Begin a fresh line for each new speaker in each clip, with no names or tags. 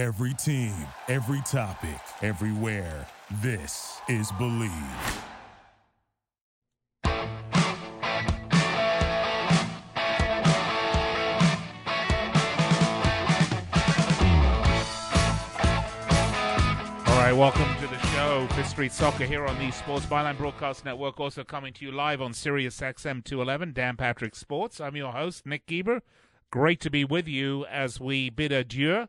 Every team, every topic, everywhere. This is Bleav.
All right, welcome to the show, Fifth Street Soccer here on the Sports Byline Broadcast Network, also coming to you live on Sirius XM 211, Dan Patrick Sports. I'm your host, Nick Geber. Great to be with you as we bid adieu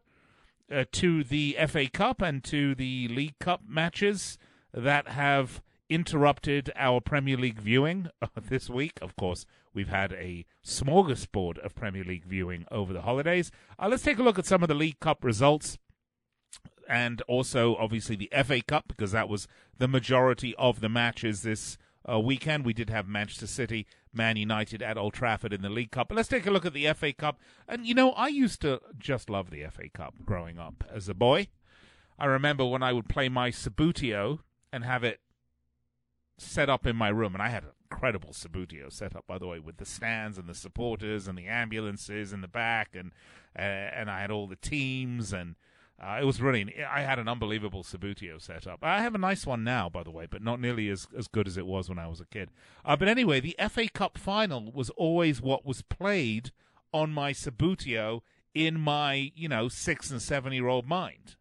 uh, to the FA Cup and to the League Cup matches that have interrupted our Premier League viewing uh, this week. Of course, we've had a smorgasbord of Premier League viewing over the holidays. Uh, let's take a look at some of the League Cup results and also obviously the FA Cup because that was the majority of the matches this uh, weekend. We did have Manchester City, Man United at Old Trafford in the League Cup. But let's take a look at the FA Cup. And you know, I used to just love the FA Cup growing up as a boy. I remember when I would play my Subbuteo and have it set up in my room, and I had an incredible Subbuteo set up, by the way, with the stands and the supporters and the ambulances in the back, and uh, and I had all the teams and uh, it was really, I had an unbelievable Subbuteo setup. I have a nice one now, by the way, but not nearly as, as good as it was when I was a kid. Uh, but anyway, the FA Cup final was always what was played on my Subbuteo in my, you know, six and seven year old mind.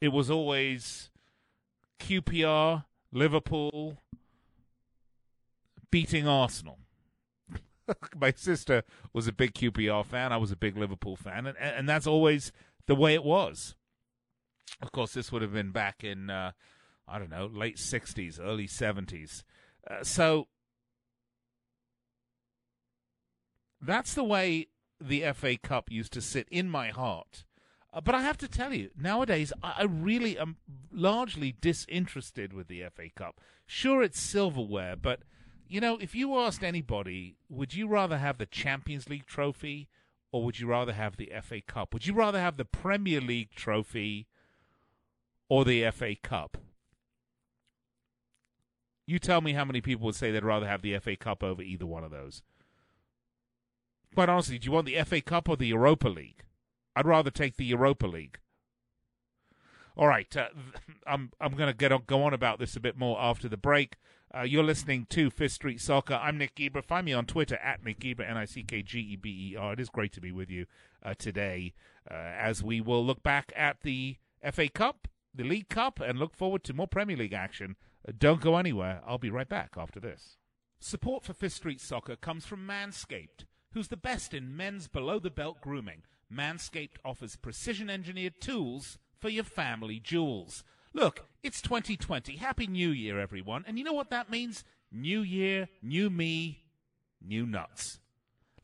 It was always QPR, Liverpool, beating Arsenal. my sister was a big QPR fan. I was a big Liverpool fan, and and that's always the way it was. Of course, this would have been back in, uh, I don't know, late 60s, early 70s. Uh, so that's the way the FA Cup used to sit in my heart. Uh, but I have to tell you, nowadays, I, I really am largely disinterested with the FA Cup. Sure, it's silverware, but, you know, if you asked anybody, would you rather have the Champions League trophy or would you rather have the FA Cup? Would you rather have the Premier League trophy or the FA Cup? You tell me how many people would say they'd rather have the FA Cup over either one of those. Quite honestly, do you want the FA Cup or the Europa League? I'd rather take the Europa League. All right, uh, I'm I'm going to get on, go on about this a bit more after the break. Uh, you're listening to Fifth Street Soccer. I'm Nick Geber. Find me on Twitter at Nick Geber, N I C K G E B E R. It is great to be with you uh, today uh, as we will look back at the FA Cup, the League Cup, and look forward to more Premier League action. Uh, don't go anywhere. I'll be right back after this. Support for Fifth Street Soccer comes from Manscaped, who's the best in men's below the belt grooming. Manscaped offers precision engineered tools for your family jewels. Look, it's 2020. Happy New Year, everyone. And you know what that means? New year, new me, new nuts.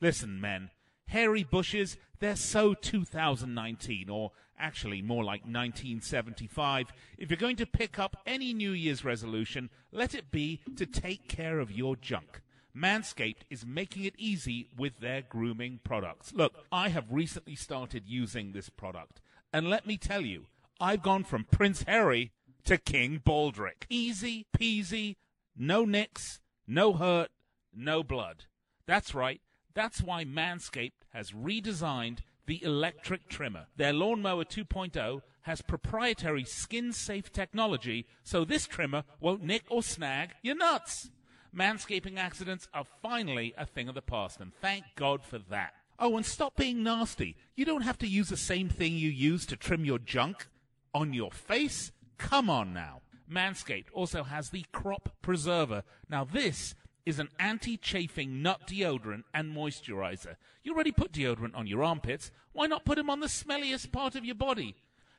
Listen, men, hairy bushes, they're so 2019, or actually more like 1975. If you're going to pick up any New Year's resolution, let it be to take care of your junk. Manscaped is making it easy with their grooming products. Look, I have recently started using this product, and let me tell you, I've gone from Prince Harry to King Baldrick. Easy peasy, no nicks, no hurt, no blood. That's right. That's why Manscaped has redesigned the electric trimmer. Their Lawnmower 2.0 has proprietary skin safe technology, so this trimmer won't nick or snag your nuts. Manscaping accidents are finally a thing of the past, and thank God for that. Oh, and stop being nasty. You don't have to use the same thing you use to trim your junk on your face? Come on now. Manscaped also has the Crop Preserver. Now, this is an anti chafing nut deodorant and moisturizer. You already put deodorant on your armpits. Why not put them on the smelliest part of your body?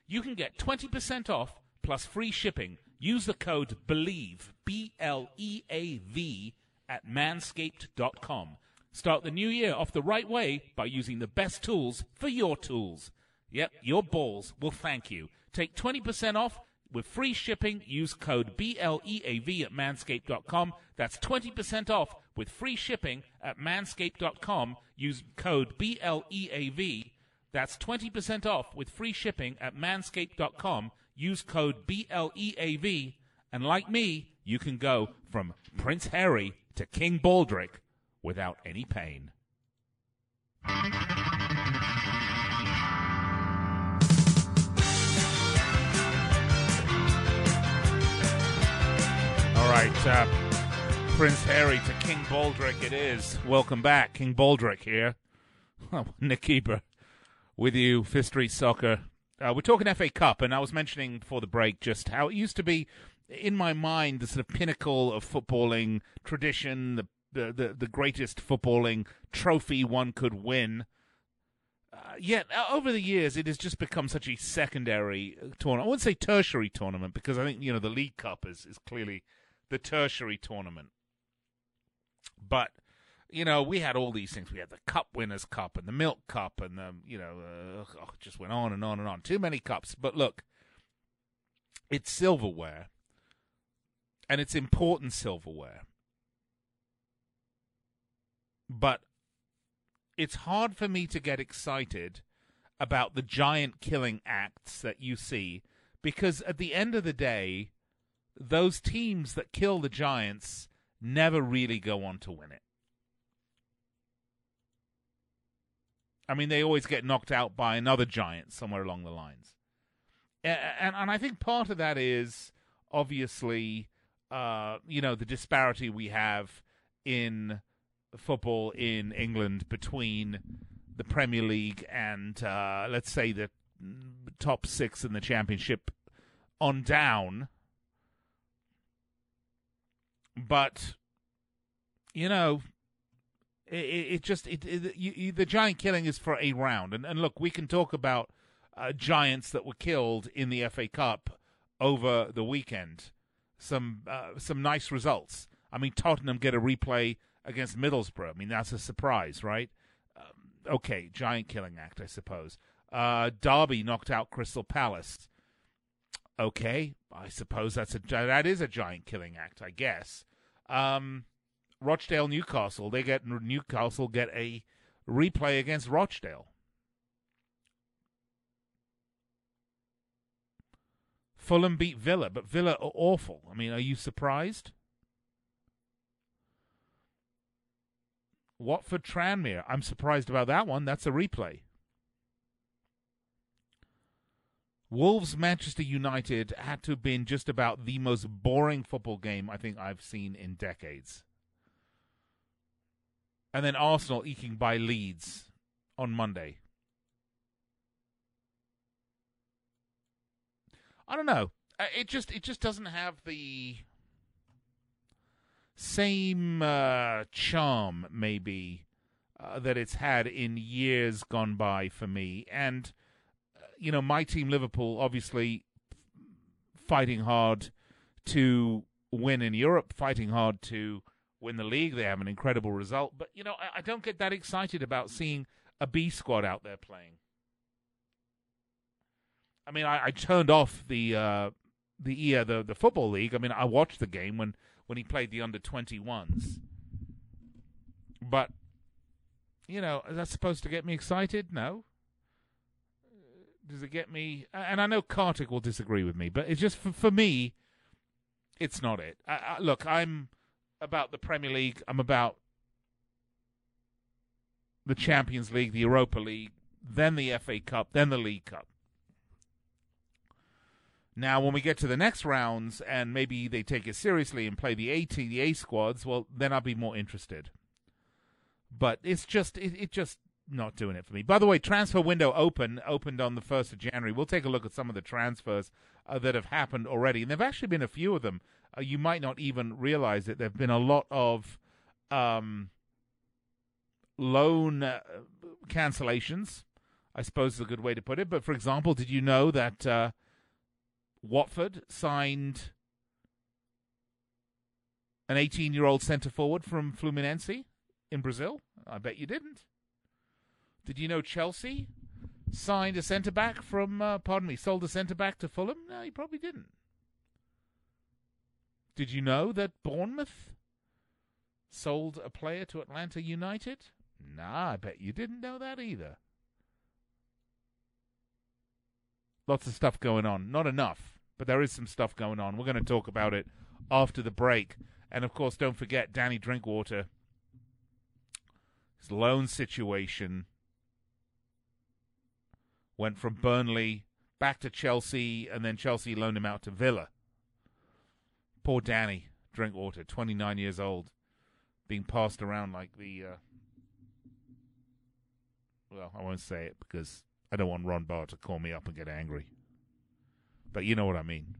You can get 20% off plus free shipping. Use the code BLEAV, B L E A V, at manscaped.com. Start the new year off the right way by using the best tools for your tools. Yep, your balls will thank you. Take 20% off with free shipping. Use code BLEAV at manscaped.com. That's 20% off with free shipping at manscaped.com. Use code BLEAV. That's 20% off with free shipping at manscaped.com. Use code BLEAV. And like me, you can go from Prince Harry to King Baldrick without any pain. Right, uh, Prince Harry to King Baldrick it is. Welcome back, King Baldrick here. Nick Geber with you, Fifth Street Soccer. Uh, we're talking FA Cup, and I was mentioning before the break just how it used to be in my mind the sort of pinnacle of footballing tradition, the the, the, the greatest footballing trophy one could win. Uh, yet uh, over the years, it has just become such a secondary uh, tournament. I wouldn't say tertiary tournament because I think you know the League Cup is is clearly the tertiary tournament. But you know, we had all these things. We had the Cup Winners' Cup and the Milk Cup, and the you know, uh, oh, just went on and on and on. Too many cups. But look, it's silverware, and it's important silverware. But it's hard for me to get excited about the giant killing acts that you see because at the end of the day, those teams that kill the Giants never really go on to win it. I mean, they always get knocked out by another giant somewhere along the lines. And, and, I think part of that is obviously, uh, you know, the disparity we have in football in England between the Premier League and, uh, let's say, the top six in the Championship on down. But, you know, it, it just it, it you, the giant killing is for a round, and and look, we can talk about uh, giants that were killed in the FA Cup over the weekend. Some uh, some nice results. I mean, Tottenham get a replay against Middlesbrough. I mean, that's a surprise, right? Um, okay, giant killing act, I suppose. Uh, Derby knocked out Crystal Palace. Okay, I suppose that's a that is a giant killing act, I guess. Um, Rochdale Newcastle. They get Newcastle get a replay against Rochdale. Fulham beat Villa, but Villa are awful. I mean, are you surprised? Watford Tranmere. I'm surprised about that one. That's a replay. Wolves Manchester United had to have been just about the most boring football game I think I've seen in decades and then Arsenal eking by Leeds on Monday. I don't know. Uh, it just it just doesn't have the same uh, charm, maybe, uh, that it's had in years gone by for me. And you know, my team, Liverpool, obviously fighting hard to win in Europe, fighting hard to win the league. They have an incredible result. But, you know, I, I don't get that excited about seeing a B squad out there playing. I mean, I, I turned off the uh, the uh, the the football league. I mean, I watched the game when when he played the under twenty ones. But you know, is that supposed to get me excited? No. Does it get me? And I know Kartik will disagree with me, but it's just for, for me, it's not it. I, I, look, I'm about the Premier League. I'm about the Champions League, the Europa League, then the FA Cup, then the League Cup. Now, when we get to the next rounds and maybe they take it seriously and play the A team, the A squads, well, then I'll be more interested. But it's just, it, it just not doing it for me. By the way, transfer window open opened on the first of January. We'll take a look at some of the transfers uh, that have happened already, and there've actually been a few of them uh, you might not even realize it. There have been a lot of um, loan uh, cancellations, I suppose is a good way to put it. But for example, did you know that uh, Watford signed an 18 year old centre forward from Fluminense in Brazil? I bet you didn't. Did you know Chelsea signed a centre back from, uh, pardon me, sold a centre back to Fulham? No, you probably didn't. Did you know that Bournemouth sold a player to Atlanta United? Nah, I bet you didn't know that either. Lots of stuff going on. Not enough, but there is some stuff going on. We're going to talk about it after the break. And of course, don't forget Danny Drinkwater. His loan situation went from Burnley back to Chelsea, and then Chelsea loaned him out to Villa. Poor Danny. Drinkwater, 29 years old, being passed around like the. Uh, well, I won't say it because I don't want Ron Barr to call me up and get angry. But you know what I mean.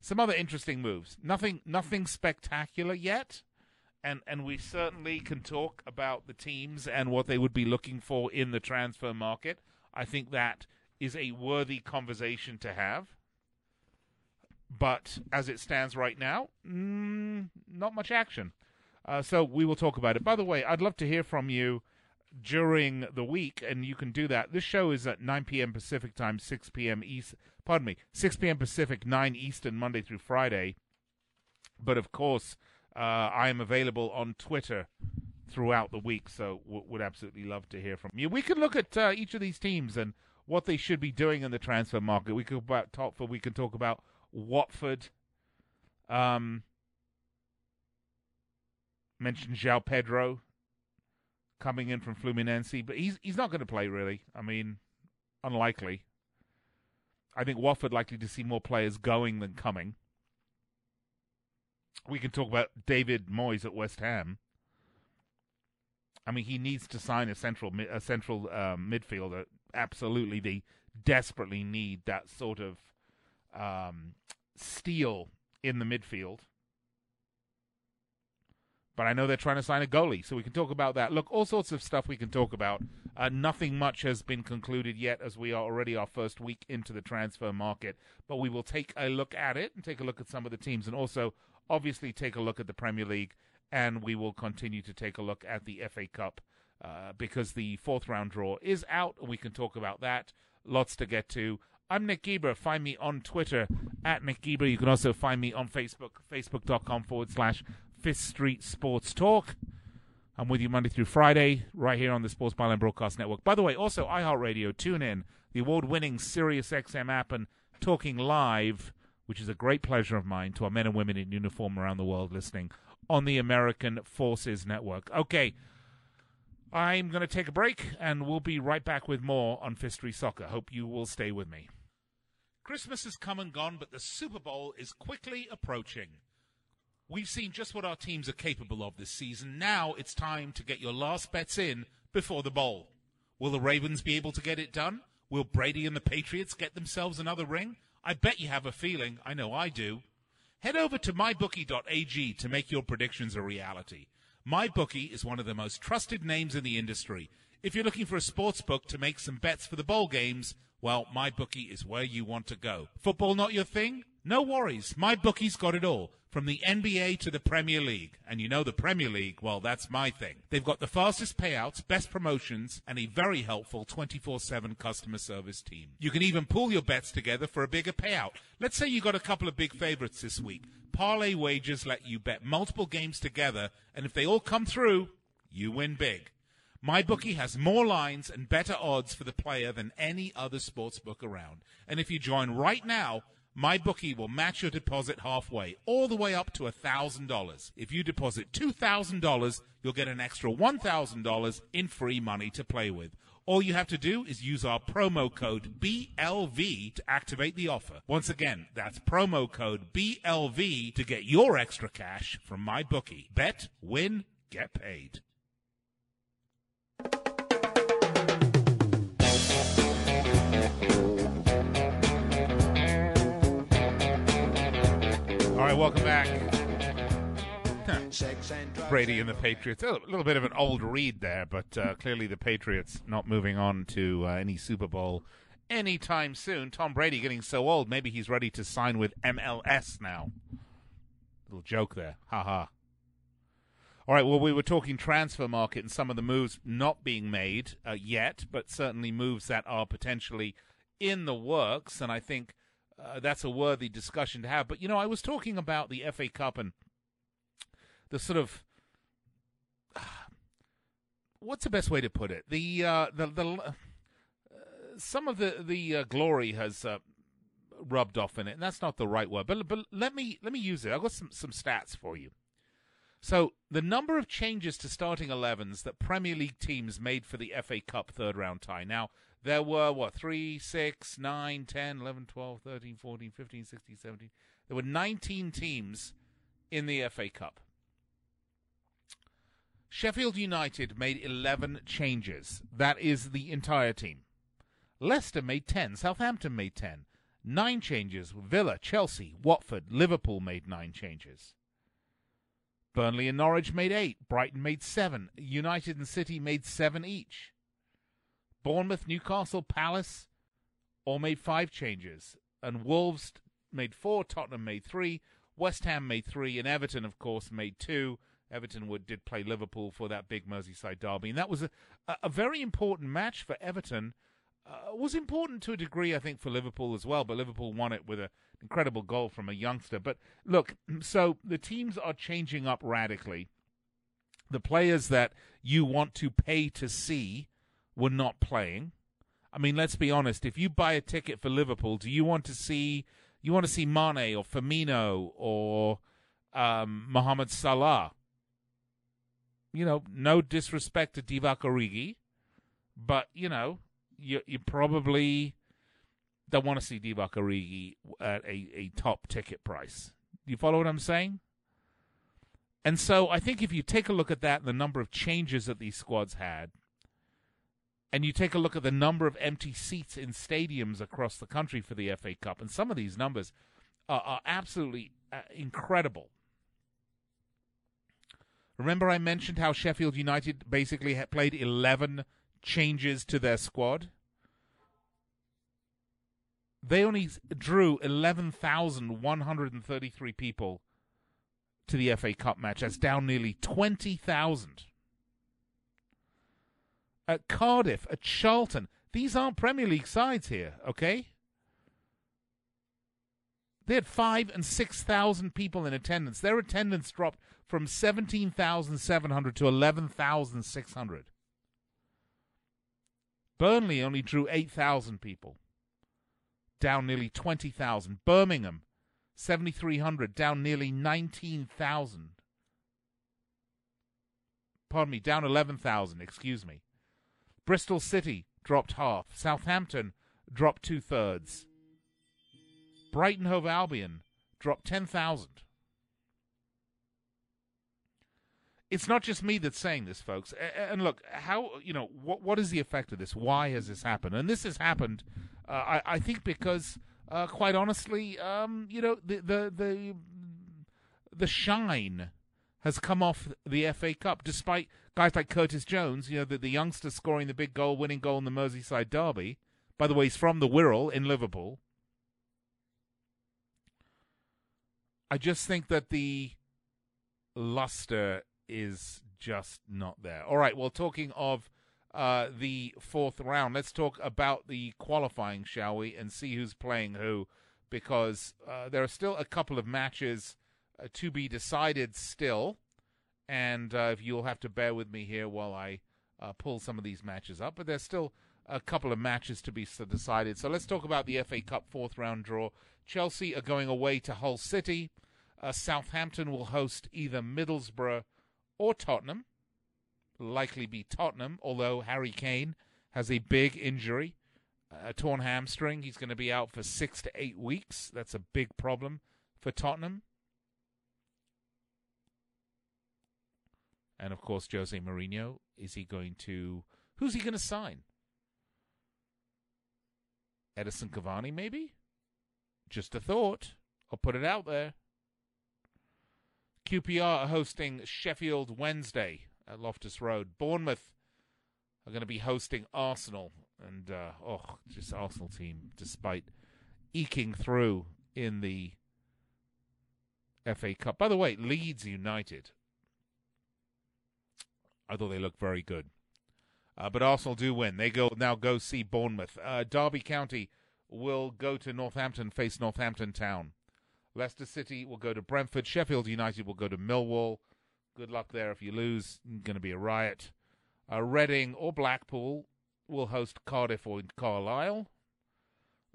Some other interesting moves. Nothing nothing spectacular yet. And and we certainly can talk about the teams and what they would be looking for in the transfer market. I think that is a worthy conversation to have. But as it stands right now, mm, not much action. Uh, so we will talk about it. By the way, I'd love to hear from you during the week, and you can do that. This show is at 9 p.m. Pacific time, 6 p.m. East. Pardon me, 6 p.m. Pacific, 9 Eastern, Monday through Friday. But of course, uh, I am available on Twitter throughout the week, so w- would absolutely love to hear from you. We could look at uh, each of these teams and what they should be doing in the transfer market. We could about talk for we can talk about Watford. Um, mentioned João Pedro coming in from Fluminense, but he's he's not going to play really. I mean, unlikely. I think Watford likely to see more players going than coming. We can talk about David Moyes at West Ham. I mean, he needs to sign a central a central um, midfielder. Absolutely, they desperately need that sort of um, steel in the midfield. But I know they're trying to sign a goalie, so we can talk about that. Look, all sorts of stuff we can talk about. Uh, nothing much has been concluded yet, as we are already our first week into the transfer market. But we will take a look at it and take a look at some of the teams, and also obviously take a look at the Premier League. And we will continue to take a look at the FA Cup uh, because the fourth round draw is out, and we can talk about that. Lots to get to. I'm Nick Geber. Find me on Twitter at Nick Geber. You can also find me on Facebook, facebook.com forward slash Fifth Street Sports Talk. I'm with you Monday through Friday, right here on the Sports Byline Broadcast Network. By the way, also iHeartRadio, tune in, the award winning SiriusXM app, and talking live, which is a great pleasure of mine to our men and women in uniform around the world listening on the American Forces Network. Okay. I'm going to take a break, and we'll be right back with more on Fifth Soccer. Hope you will stay with me. Christmas has come and gone, but the Super Bowl is quickly approaching. We've seen just what our teams are capable of this season. Now it's time to get your last bets in before the bowl. Will the Ravens be able to get it done? Will Brady and the Patriots get themselves another ring? I bet you have a feeling. I know I do. Head over to mybookie.ag to make your predictions a reality. MyBookie is one of the most trusted names in the industry. If you're looking for a sports book to make some bets for the bowl games, well, MyBookie is where you want to go. Football not your thing? No worries. MyBookie's got it all. From the NBA to the Premier League. And you know the Premier League, well, that's my thing. They've got the fastest payouts, best promotions, and a very helpful 24-7 customer service team. You can even pool your bets together for a bigger payout. Let's say you got a couple of big favorites this week. Parlay wagers let you bet multiple games together, and if they all come through, you win big. MyBookie has more lines and better odds for the player than any other sports book around. And if you join right now, MyBookie will match your deposit halfway, all the way up to $1,000. If you deposit $2,000, you'll get an extra $1,000 in free money to play with. All you have to do is use our promo code BLV to activate the offer. Once again, that's promo code BLV to get your extra cash from my bookie. Bet, win, get paid. All right, welcome back. Brady and the Patriots. A little bit of an old read there, but uh, clearly the Patriots not moving on to uh, any Super Bowl anytime soon. Tom Brady getting so old, maybe he's ready to sign with MLS now. Little joke there. Ha ha. All right, well, we were talking transfer market and some of the moves not being made uh, yet, but certainly moves that are potentially in the works. And I think uh, that's a worthy discussion to have. But, you know, I was talking about the FA Cup and the sort of. what's the best way to put it? The uh, the the uh, some of the the uh, glory has rubbed off in it, and that's not the right word. But but let me let me use it. I've got some some stats for you. So the number of changes to starting 11s that Premier League teams made for the FA Cup third round tie. Now there were what 3 6 9 10 11 12 13 14 15 16 17 There were 19 teams in the FA Cup. Sheffield United made 11 changes. That is the entire team. Leicester made 10. Southampton made 10. Nine changes. Villa, Chelsea, Watford, Liverpool made nine changes. Burnley and Norwich made eight. Brighton made seven. United and City made seven each. Bournemouth, Newcastle, Palace all made five changes. And Wolves made four. Tottenham made three. West Ham made three. And Everton, of course, made two. Everton would, did play Liverpool for that big Merseyside derby. And that was a, a very important match for Everton. Uh, was important to a degree, I think, for Liverpool as well. But Liverpool won it with an incredible goal from a youngster. But look, so the teams are changing up radically. The players that you want to pay to see were not playing. I mean, let's be honest. If you buy a ticket for Liverpool, do you want to see you want to see Mane or Firmino or um, Mohamed Salah? You know, no disrespect to Divock Origi, but you know, you you probably don't want to see Divock Origi at a, a top ticket price. You follow what I'm saying? And so I think if you take a look at that and the number of changes that these squads had, and you take a look at the number of empty seats in stadiums across the country for the FA Cup, and some of these numbers are, are absolutely uh, incredible. Remember, I mentioned how Sheffield United basically played 11 changes to their squad? They only drew 11,133 people to the FA Cup match. That's down nearly 20,000 at Cardiff, at Charlton. These aren't Premier League sides here, okay? They had five and six thousand people in attendance. Their attendance dropped from seventeen thousand seven hundred to eleven thousand six hundred. Burnley only drew eight thousand people, down nearly twenty thousand. Birmingham, seventy three hundred, down nearly nineteen thousand. Pardon me, down eleven thousand. Excuse me. Bristol City dropped half. Southampton dropped two thirds. Brighton Hove Albion dropped 10,000. It's not just me that's saying this, folks. And look, how, you know, what, what is the effect of this? Why has this happened? And this has happened, uh, I, I think, because, uh, quite honestly, um, you know, the, the, the, the shine has come off the FA Cup, despite guys like Curtis Jones, you know, the, the youngster scoring the big goal, winning goal in the Merseyside derby. By the way, he's from the Wirral in Liverpool. I just think that the luster is just not there. All right, well, talking of uh, the fourth round, let's talk about the qualifying, shall we, and see who's playing who, because uh, there are still a couple of matches uh, to be decided still. And uh, you'll have to bear with me here while I uh, pull some of these matches up. But there's still a couple of matches to be decided. So let's talk about the FA Cup fourth round draw. Chelsea are going away to Hull City. Uh, Southampton will host either Middlesbrough or Tottenham. Likely be Tottenham, although Harry Kane has a big injury, a torn hamstring. He's going to be out for six to eight weeks. That's a big problem for Tottenham. And of course, Jose Mourinho. Is he going to. Who's he going to sign? Edinson Cavani, maybe? Just a thought. I'll put it out there. QPR are hosting Sheffield Wednesday at Loftus Road. Bournemouth are going to be hosting Arsenal. And, uh, oh, just Arsenal team, despite eking through in the FA Cup. By the way, Leeds United I thought they looked very good. Uh, but Arsenal do win. They go now go see Bournemouth. Uh, Derby County will go to Northampton, face Northampton Town. Leicester City will go to Brentford. Sheffield United will go to Millwall. Good luck there if you lose. Going to be a riot. Uh, Reading or Blackpool will host Cardiff or Carlisle.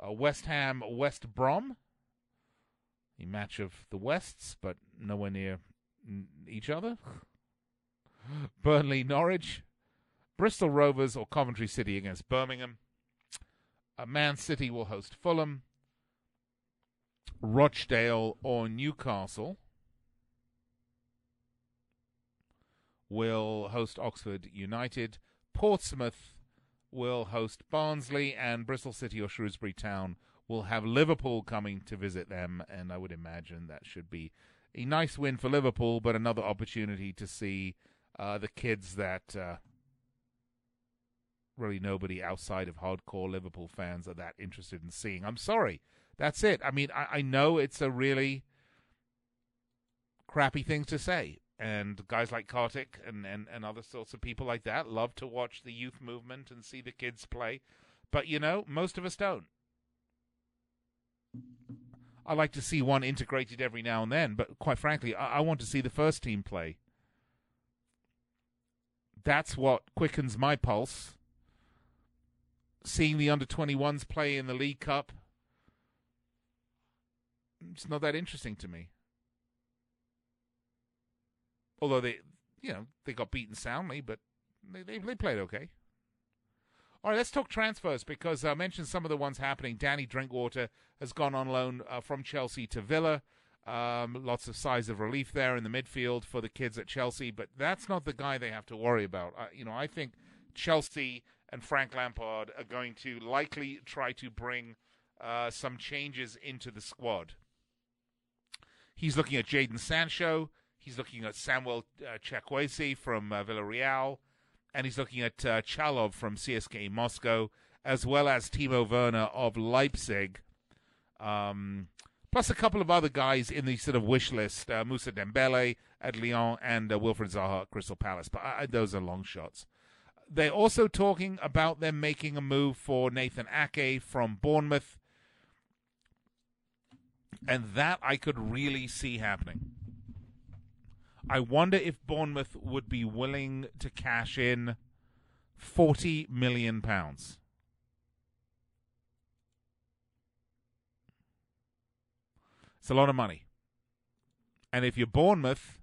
Uh, West Ham, West Brom. A match of the Wests, but nowhere near each other. Burnley, Norwich, Bristol Rovers or Coventry City against Birmingham. Uh, Man City will host Fulham. Rochdale or Newcastle will host Oxford United. Portsmouth will host Barnsley, and Bristol City or Shrewsbury Town will have Liverpool coming to visit them. And I would imagine that should be a nice win for Liverpool, but another opportunity to see uh, the kids that uh, really nobody outside of hardcore Liverpool fans are that interested in seeing. I'm sorry. That's it. I mean, I, I know it's a really crappy thing to say. And guys like Kartik and, and, and other sorts of people like that love to watch the youth movement and see the kids play. But, you know, most of us don't. I like to see one integrated every now and then, but quite frankly, I, I want to see the first team play. That's what quickens my pulse. Seeing the under 21s play in the League Cup, it's not that interesting to me. Although they, you know, they got beaten soundly, but they they, they played okay. All right, let's talk transfers because I mentioned some of the ones happening. Danny Drinkwater has gone on loan uh, from Chelsea to Villa. Um, lots of sighs of relief there in the midfield for the kids at Chelsea, but that's not the guy they have to worry about. Uh, you know, I think Chelsea and Frank Lampard are going to likely try to bring uh, some changes into the squad. He's looking at Jadon Sancho. He's looking at Samuel uh, Chukwueze from uh, Villarreal, and he's looking at uh, Chalov from CSK Moscow, as well as Timo Werner of Leipzig. Um, plus a couple of other guys in the sort of wish list: uh, Moussa Dembele at Lyon and uh, Wilfried Zaha at Crystal Palace. But uh, those are long shots. They're also talking about them making a move for Nathan Ake from Bournemouth and that I could really see happening. I wonder if Bournemouth would be willing to cash in forty million pounds. It's a lot of money. And if you're Bournemouth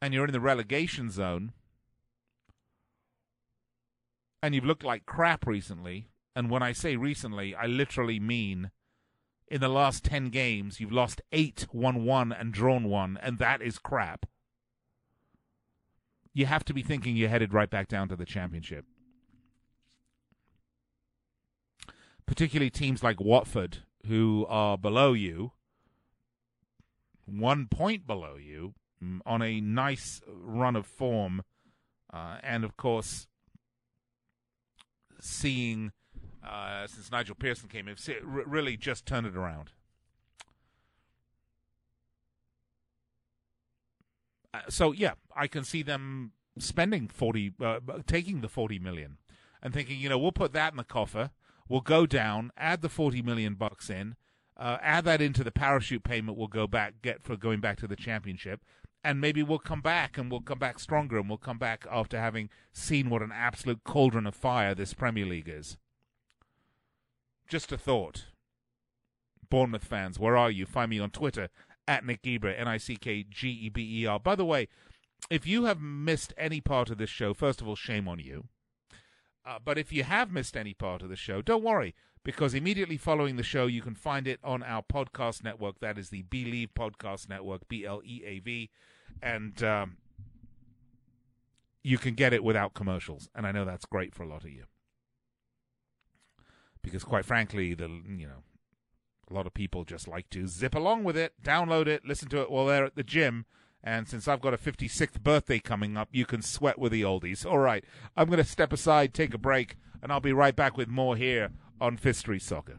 and you're in the relegation zone and you've looked like crap recently, and when I say recently, I literally mean in the last 10 games, you've lost 8, 1 1, and drawn 1, and that is crap. You have to be thinking you're headed right back down to the championship. Particularly teams like Watford, who are below you, one point below you, mm, on a nice run of form, uh, and of course, seeing uh, since Nigel Pearson came in, really just turn it around. Uh, so yeah, I can see them spending forty, uh, taking the forty million, and thinking, you know, we'll put that in the coffer. We'll go down, add the forty million bucks in, uh, add that into the parachute payment. We'll go back get for going back to the championship, and maybe we'll come back and we'll come back stronger, and we'll come back after having seen what an absolute cauldron of fire this Premier League is. Just a thought. Bournemouth fans, where are you? Find me on Twitter at Nick Geber, N I C K G E B E R. By the way, if you have missed any part of this show, first of all, shame on you. Uh, but if you have missed any part of the show, don't worry, because immediately following the show, you can find it on our podcast network. That is the Bleav Podcast Network, B L E A V. And um, you can get it without commercials. And I know that's great for a lot of you because quite frankly, the you know, a lot of people just like to zip along with it, download it, listen to it while they're at the gym. And since I've got a 56th birthday coming up, you can sweat with the oldies. All right, I'm going to step aside, take a break, and I'll be right back with more here on Fifth Soccer.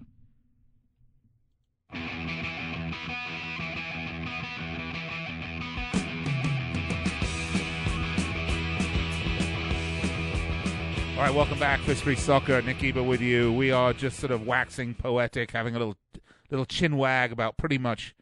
All right, welcome back, Fifth Soccer. Nick Geber with you. We are just sort of waxing poetic, having a little little chin wag about pretty much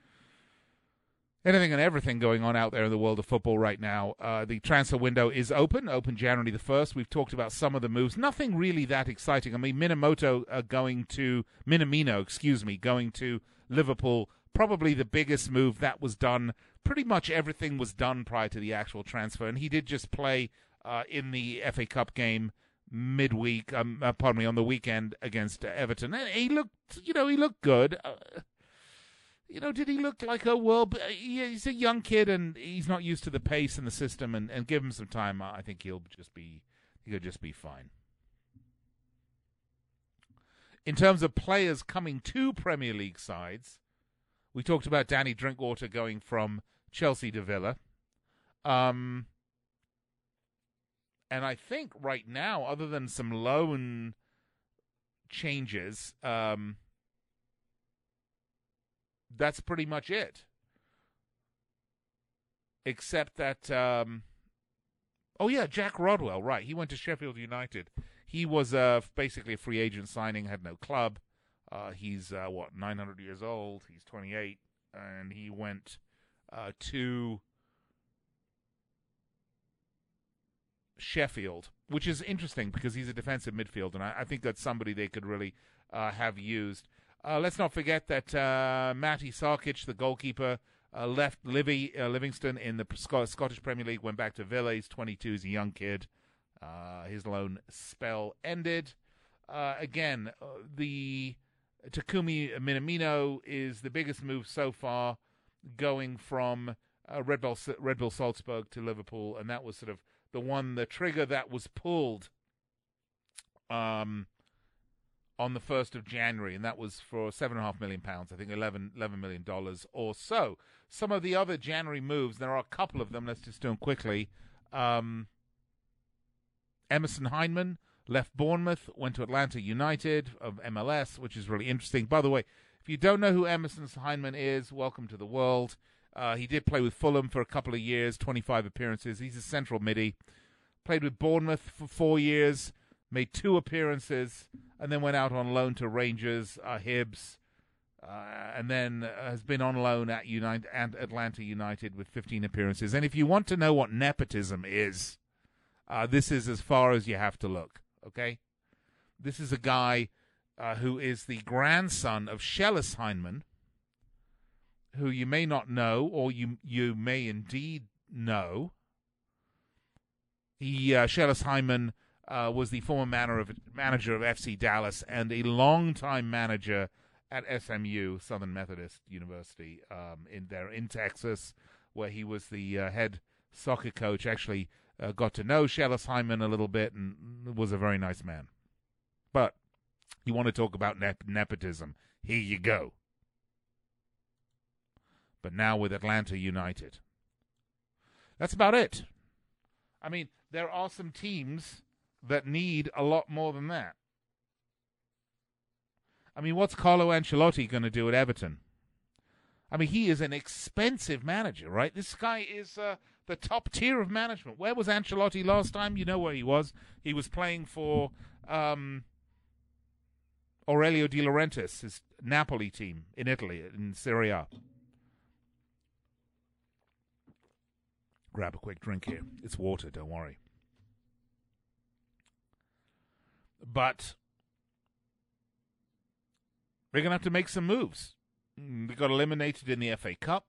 anything and everything going on out there in the world of football right now. Uh, the transfer window is open, open January the 1st. We've talked about some of the moves. Nothing really that exciting. I mean, Minamoto uh, going to, Minamino, excuse me, going to Liverpool. Probably the biggest move that was done. Pretty much everything was done prior to the actual transfer. And he did just play uh, in the FA Cup game midweek. Um, uh, pardon me, on the weekend against uh, Everton. And he looked, you know, he looked good. Uh, you know, did he look like a world? He's a young kid, and he's not used to the pace and the system. And, and give him some time, I think he'll just be he'll just be fine. In terms of players coming to Premier League sides, we talked about Danny Drinkwater going from Chelsea to Villa. Um, and I think right now, other than some loan changes, um, that's pretty much it. Except that, um, oh yeah, Jack Rodwell, right? He went to Sheffield United. He was uh, basically a free agent signing, had no club. Uh, he's uh, what 900 years old. He's 28, and he went uh, to Sheffield, which is interesting because he's a defensive midfielder, and I, I think that's somebody they could really uh, have used. Uh, let's not forget that uh, Matty Sarkic, the goalkeeper, uh, left Livy, uh, Livingston in the Scottish Premier League, went back to Villa. He's 22, he's a young kid. Uh, his loan spell ended. Uh, again, the Takumi Minamino is the biggest move so far, going from Red Bull, Red Bull Salzburg to Liverpool, and that was sort of the one, the trigger that was pulled. Um, on the 1st of January, and that was for £7.5 million, I think $11, $11 million or so. Some of the other January moves, there are a couple of them, let's just do them quickly. Um, Emerson Hyndman left Bournemouth, went to Atlanta United of MLS, which is really interesting. By the way, if you don't know who Emerson Hyndman is, welcome to the world. Uh, he did play with Fulham for a couple of years, 25 appearances. He's a central midi. Played with Bournemouth for four years made two appearances, and then went out on loan to Rangers, uh, Hibs, uh, and then uh, has been on loan at United and Atlanta United with 15 appearances. And if you want to know what nepotism is, uh, this is as far as you have to look. Okay, this is a guy uh, who is the grandson of Schellas Hyndman, who you may not know, or you you may indeed know. He uh, Schellas Hyndman uh, was the former of, manager of FC Dallas and a longtime manager at SMU, Southern Methodist University, um, in there in Texas, where he was the uh, head soccer coach. Actually, uh, got to know Schellas Hyndman a little bit and was a very nice man. But you want to talk about nepotism? Here you go. But now with Atlanta United. That's about it. I mean, there are some teams that need a lot more than that. I mean, what's Carlo Ancelotti going to do at Everton? I mean, he is an expensive manager, right? This guy is uh, the top tier of management. Where was Ancelotti last time? You know where he was. He was playing for um, Aurelio De Laurentiis, his Napoli team in Italy, in Serie A. Grab a quick drink here. It's water, don't worry. But they're going to have to make some moves. They got eliminated in the FA Cup.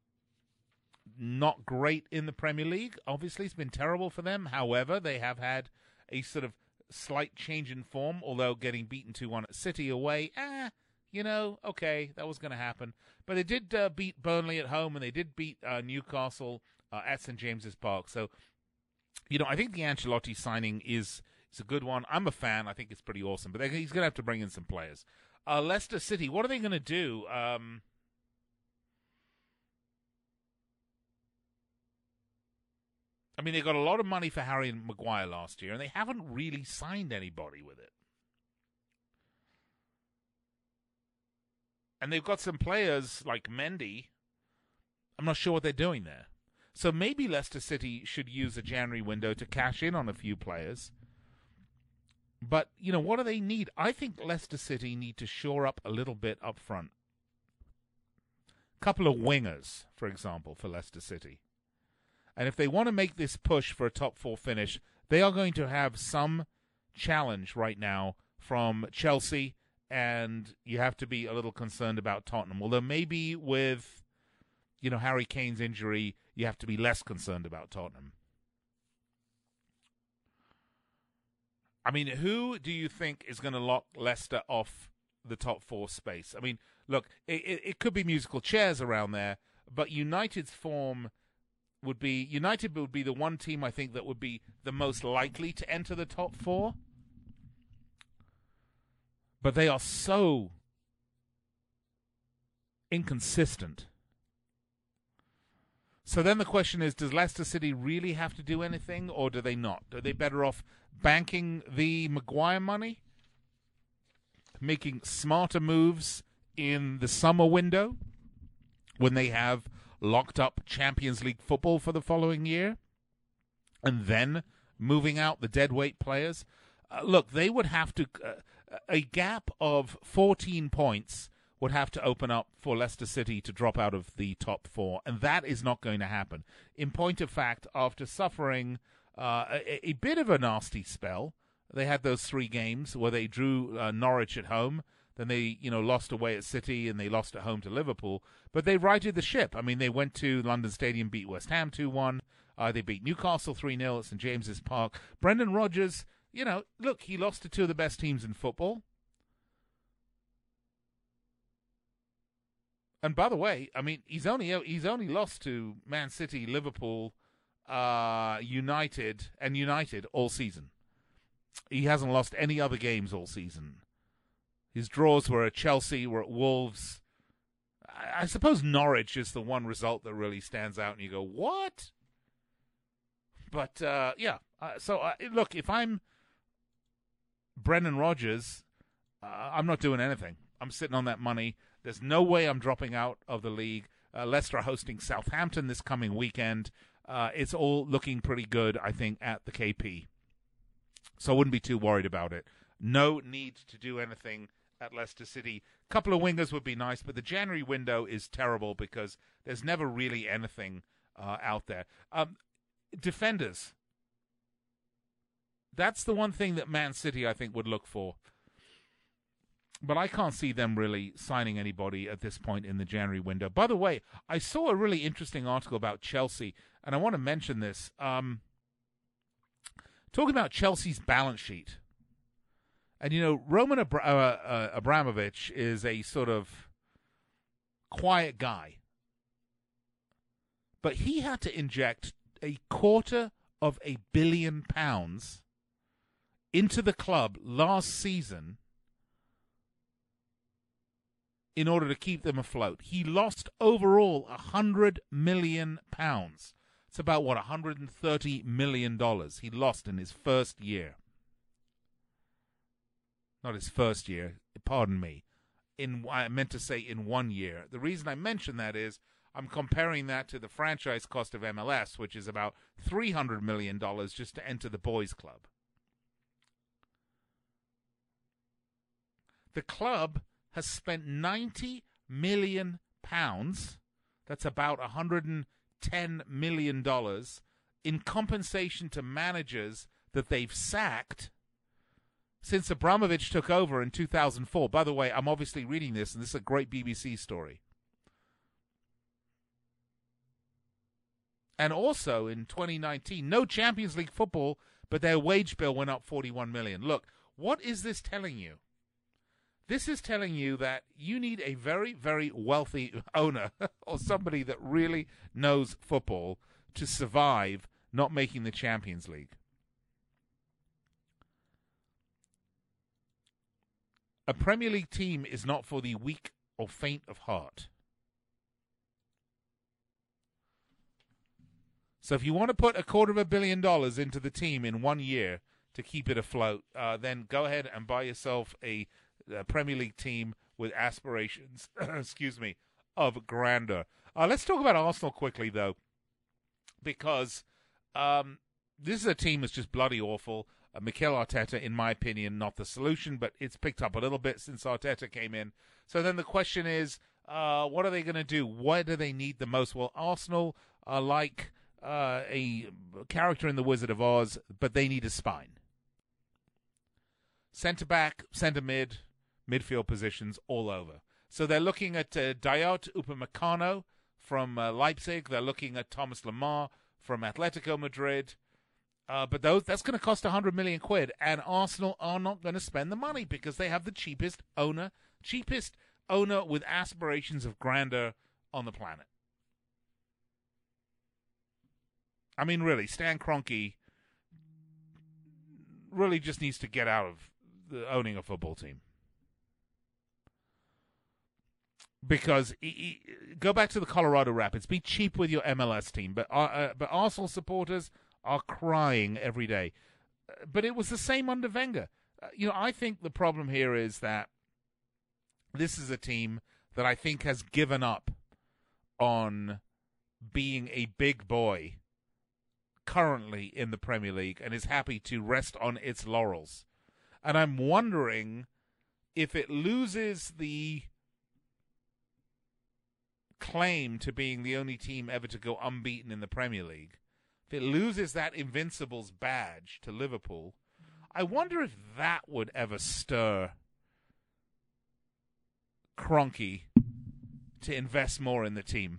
Not great in the Premier League. Obviously, it's been terrible for them. However, they have had a sort of slight change in form, although getting beaten 2 1 at City away, eh, you know, okay, that was going to happen. But they did uh, beat Burnley at home, and they did beat uh, Newcastle uh, at St James's Park. So, you know, I think the Ancelotti signing is it's a good one. I'm a fan. I think it's pretty awesome. But he's going to have to bring in some players. Uh, Leicester City, what are they going to do? Um, I mean, they got a lot of money for Harry and Maguire last year, and they haven't really signed anybody with it. And they've got some players like Mendy. I'm not sure what they're doing there. So maybe Leicester City should use a January window to cash in on a few players but, you know, what do they need? I think Leicester City need to shore up a little bit up front. A Couple of wingers, for example, for Leicester City. And if they want to make this push for a top four finish, they are going to have some challenge right now from Chelsea, and you have to be a little concerned about Tottenham. Although maybe with, you know, Harry Kane's injury, you have to be less concerned about Tottenham. I mean, who do you think is going to lock Leicester off the top four space? I mean, look, it, it, it could be musical chairs around there, but United's form would be United would be the one team I think that would be the most likely to enter the top four. But they are so inconsistent. So then the question is does Leicester City really have to do anything or do they not? Are they better off banking the Maguire money? Making smarter moves in the summer window when they have locked up Champions League football for the following year, and then moving out the deadweight players. Uh, look, they would have to. Uh, a gap of 14 points would have to open up for Leicester City to drop out of the top four, and that is not going to happen. In point of fact, after suffering uh, a, a, bit of a nasty spell, they had those three games where they drew uh, Norwich at home, then they, you know, lost away at City and they lost at home to Liverpool. But they righted the ship. I mean, they went to London Stadium, beat West Ham 2 1. Uh, they beat Newcastle 3 0 at St James's Park. Brendan Rodgers, you know, look, he lost to two of the best teams in football. And by the way, I mean he's only he's only lost to Man City, Liverpool, uh, United, and United all season. He hasn't lost any other games all season. His draws were at Chelsea, were at Wolves. I, I suppose Norwich is the one result that really stands out, and you go, "What?" But uh, yeah, uh, so uh, look, if I'm Brendan Rodgers, uh, I'm not doing anything. I'm sitting on that money. There's no way I'm dropping out of the league. Uh, Leicester hosting Southampton this coming weekend. Uh, it's all looking pretty good, I think, at the KP. So I wouldn't be too worried about it. No need to do anything at Leicester City. A couple of wingers would be nice, but the January window is terrible because there's never really anything uh, out there. Um, defenders. That's the one thing that Man City, I think, would look for. But I can't see them really signing anybody at this point in the January window. By the way, I saw a really interesting article about Chelsea, and I want to mention this. Um, talking about Chelsea's balance sheet. And you know, Roman uh, uh, Abramovich is a sort of quiet guy, but he had to inject a quarter of a billion pounds into the club last season in order to keep them afloat. He lost overall a hundred million pounds. It's about what, $130 million he lost in his first year not his first year. Pardon me. In I meant to say in one year. The reason I mention that is I'm comparing that to the franchise cost of MLS, which is about three hundred million dollars just to enter the boys' club. The club has spent ninety million pounds. That's about hundred and ten million dollars in compensation to managers that they've sacked since Abramovich took over in 2004. By the way, I'm obviously reading this, and this is a great BBC story. And also in 2019, no Champions League football, but their wage bill went up 41 million. Look, what is this telling you? This is telling you that you need a very, very wealthy owner or somebody that really knows football to survive not making the Champions League. A Premier League team is not for the weak or faint of heart. So if you want to put a quarter of a billion dollars into the team in one year to keep it afloat, uh, then go ahead and buy yourself a, a Premier League team with aspirations, excuse me, of grandeur. Uh, let's talk about Arsenal quickly, though, because um, this is a team that's just bloody awful. Uh, Mikel Arteta, in my opinion, not the solution, but it's picked up a little bit since Arteta came in. So then the question is, uh, what are they going to do? What do they need the most? Well, Arsenal are like uh, a character in The Wizard of Oz, but they need a spine. Centre back, centre mid, midfield positions all over. So they're looking at uh, Dayot Upamecano from uh, Leipzig. They're looking at Thomas Lemar from Atletico Madrid. Uh, but those that's going to cost 100 million quid, and Arsenal are not going to spend the money because they have the cheapest owner, cheapest owner with aspirations of grandeur on the planet. I mean, really, Stan Kroenke really just needs to get out of the owning a football team. Because he, he, go back to the Colorado Rapids, be cheap with your MLS team, but uh, uh, but Arsenal supporters are crying every day. Uh, but it was the same under Wenger. Uh, you know, I think the problem here is that this is a team that I think has given up on being a big boy currently in the Premier League and is happy to rest on its laurels. And I'm wondering if it loses the claim to being the only team ever to go unbeaten in the Premier League, if it loses that Invincibles badge to Liverpool, I wonder if that would ever stir Kroenke to invest more in the team.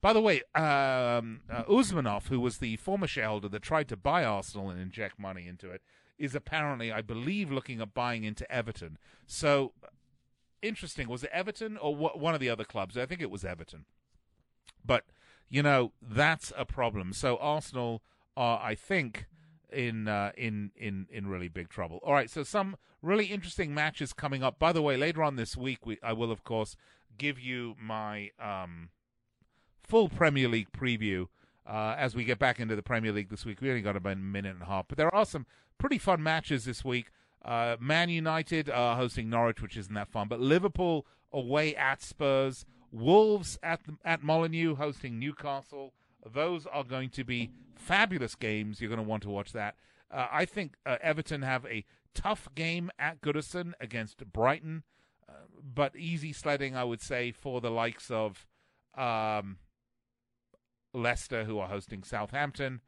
By the way, um, uh, Usmanov, who was the former shareholder that tried to buy Arsenal and inject money into it, is apparently, I believe, looking at buying into Everton. So, interesting. Was it Everton or wh- one of the other clubs? I think it was Everton. But, you know, that's a problem. So, Arsenal are, I think, in uh, in in in really big trouble. All right, so some really interesting matches coming up. By the way, later on this week, we I will of course give you my um, full Premier League preview uh, as we get back into the Premier League this week. We only got about a minute and a half, but there are some pretty fun matches this week. Uh, Man United uh, hosting Norwich, which isn't that fun, but Liverpool away at Spurs, Wolves at at Molineux hosting Newcastle. Those are going to be fabulous games. You're going to want to watch that. Uh, I think uh, Everton have a tough game at Goodison against Brighton, uh, but easy sledding, I would say, for the likes of um, Leicester, who are hosting Southampton.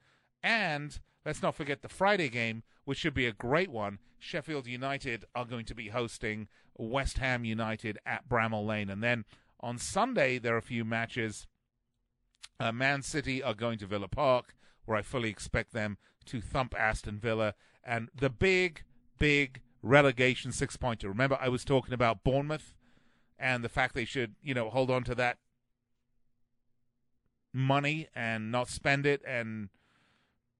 And let's not forget the Friday game, which should be a great one. Sheffield United are going to be hosting West Ham United at Bramall Lane. And then on Sunday, there are a few matches. Uh, Man City are going to Villa Park, where I fully expect them to thump Aston Villa. And the big, big relegation six pointer. Remember, I was talking about Bournemouth and the fact they should, you know, hold on to that money and not spend it and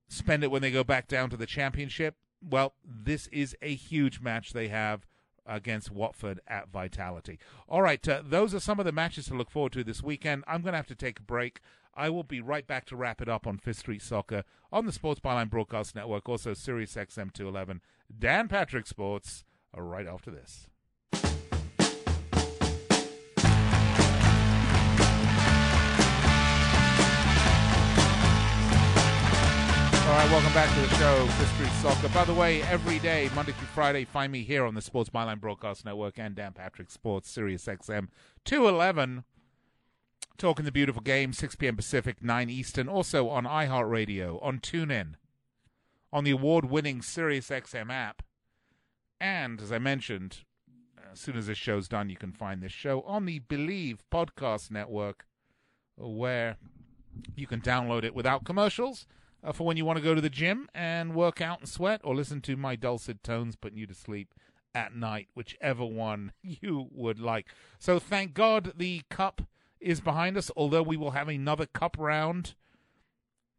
spend it when they go back down to the championship. Well, this is a huge match they have against Watford at Vitality. All right, uh, those are some of the matches to look forward to this weekend. I'm going to have to take a break. I will be right back to wrap it up on Fifth Street Soccer on the Sports Byline Broadcast Network, also Sirius XM 211. Dan Patrick Sports, right after this. All right, welcome back to the show, Street Soccer. By the way, every day, Monday through Friday, find me here on the Sports Byline Broadcast Network and Dan Patrick Sports, Sirius XM 211. Talking the beautiful game, 6 p.m. Pacific, 9 Eastern. Also on iHeartRadio, on TuneIn, on the award-winning Sirius XM app. And, as I mentioned, as soon as this show's done, you can find this show on the Bleav Podcast Network, where you can download it without commercials uh, for when you want to go to the gym and work out and sweat, or listen to my dulcet tones putting you to sleep at night, whichever one you would like. So thank God the cup is behind us, although we will have another cup round.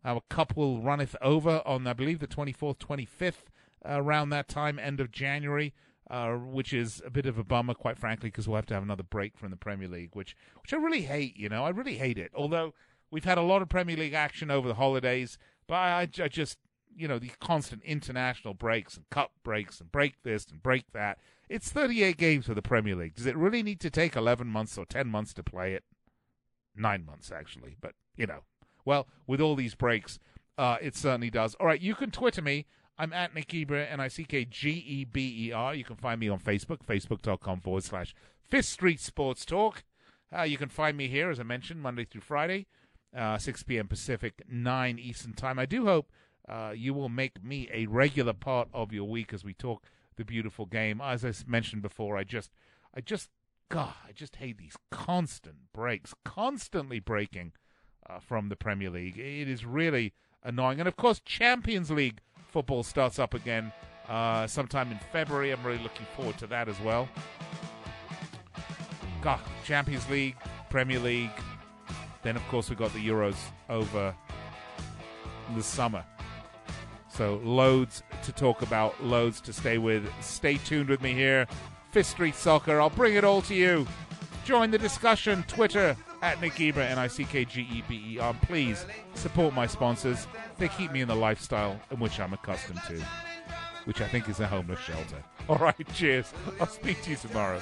Our cup will runneth over on, I believe, the 24th, 25th, uh, around that time, end of January. Uh, which is a bit of a bummer, quite frankly, because we'll have to have another break from the Premier League, which which I really hate. You know, I really hate it. Although we've had a lot of Premier League action over the holidays, but I, I just, you know, the constant international breaks and cup breaks and break this and break that. It's 38 games for the Premier League. Does it really need to take 11 months or 10 months to play it? Nine months, actually. But, you know, well, with all these breaks, uh, it certainly does. All right, you can Twitter me. I'm at Nick Geber, N-I-C-K-G-E-B-E-R. You can find me on Facebook, facebook.com forward slash Fifth Street Sports Talk. Uh, you can find me here, as I mentioned, Monday through Friday uh, 6 p.m. Pacific, 9 Eastern Time. I do hope uh, you will make me a regular part of your week as we talk the beautiful game. As I mentioned before, I just, I just, God, I just hate these constant breaks, constantly breaking uh, from the Premier League. It is really annoying. And of course, Champions League football starts up again uh, sometime in February. I'm really looking forward to that as well. God, Champions League, Premier League. Then, of course, we've got the Euros over the summer. So, loads to talk about, loads to stay with. Stay tuned with me here. Fifth Street Soccer. I'll bring it all to you. Join the discussion. Twitter at Nick Geber, N I C K G E B E R. Please support my sponsors. They keep me in the lifestyle in which I'm accustomed to, which I think is a homeless shelter. All right, cheers. I'll speak to you tomorrow.